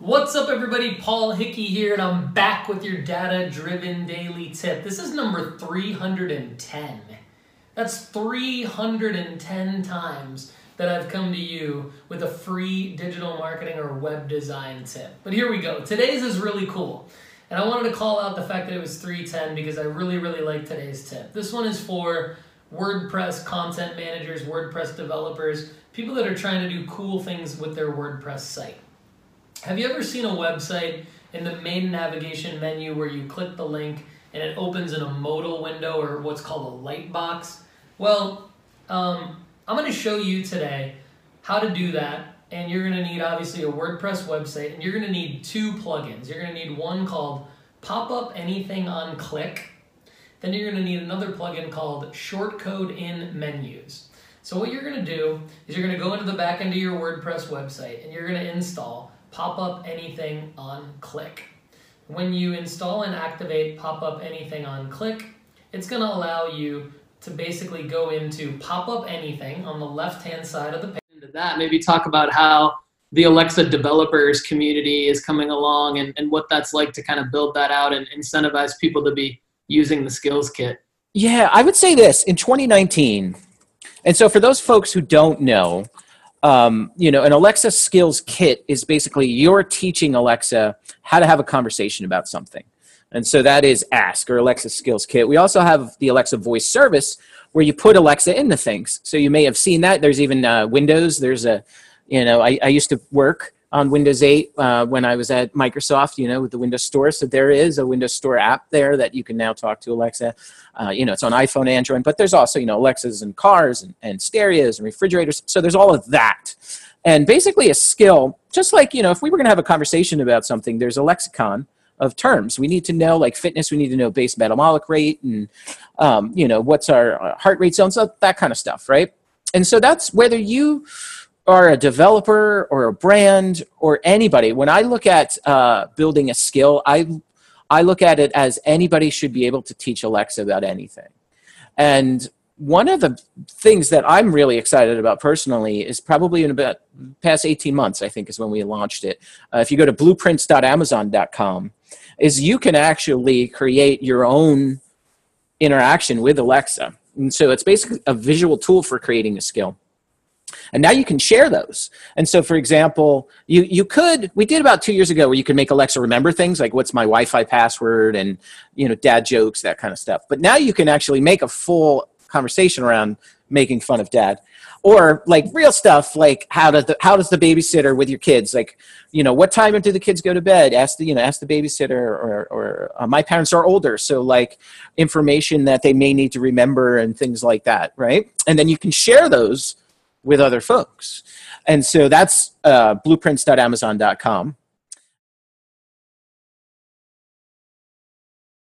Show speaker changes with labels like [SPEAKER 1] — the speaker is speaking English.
[SPEAKER 1] What's up, everybody? Paul Hickey here, and I'm back with your data driven daily tip. This is number 310. That's 310 times that I've come to you with a free digital marketing or web design tip. But here we go. Today's is really cool. And I wanted to call out the fact that it was 310 because I really, really like today's tip. This one is for WordPress content managers, WordPress developers, people that are trying to do cool things with their WordPress site. Have you ever seen a website in the main navigation menu where you click the link and it opens in a modal window or what's called a light box? Well, um, I'm going to show you today how to do that and you're going to need obviously a WordPress website and you're going to need two plugins. You're going to need one called Pop Up Anything on Click. Then you're going to need another plugin called Shortcode in Menus. So what you're going to do is you're going to go into the back end of your WordPress website and you're going to install Pop Up Anything on Click. When you install and activate Pop Up Anything on Click, it's going to allow you to basically go into Pop Up Anything on the left-hand side of the page into that, maybe talk about how the Alexa developers community is coming along and, and what that's like to kind of build that out and incentivize people to be using the skills kit.
[SPEAKER 2] Yeah, I would say this in 2019. And so for those folks who don't know, um, you know, an Alexa skills kit is basically you're teaching Alexa how to have a conversation about something. And so that is Ask or Alexa Skills Kit. We also have the Alexa Voice Service, where you put Alexa into things. So you may have seen that. There's even uh, Windows. There's a, you know, I, I used to work on Windows 8 uh, when I was at Microsoft, you know, with the Windows Store. So there is a Windows Store app there that you can now talk to Alexa. Uh, you know, it's on iPhone, Android, but there's also, you know, Alexas and cars and, and stereos and refrigerators. So there's all of that. And basically a skill, just like, you know, if we were going to have a conversation about something, there's a lexicon of terms. We need to know, like fitness, we need to know base metabolic rate and, um, you know, what's our uh, heart rate zone, so that kind of stuff, right? And so that's whether you are a developer or a brand or anybody. When I look at uh, building a skill, I I look at it as anybody should be able to teach Alexa about anything. And one of the things that I'm really excited about personally is probably in about past 18 months, I think is when we launched it. Uh, if you go to blueprints.amazon.com, is you can actually create your own interaction with Alexa. And so it's basically a visual tool for creating a skill. And now you can share those. And so, for example, you, you could, we did about two years ago where you could make Alexa remember things like what's my Wi Fi password and, you know, dad jokes, that kind of stuff. But now you can actually make a full conversation around making fun of dad or like real stuff like how does the how does the babysitter with your kids like you know what time do the kids go to bed ask the you know ask the babysitter or or uh, my parents are older so like information that they may need to remember and things like that right and then you can share those with other folks. And so that's uh, blueprints.amazon.com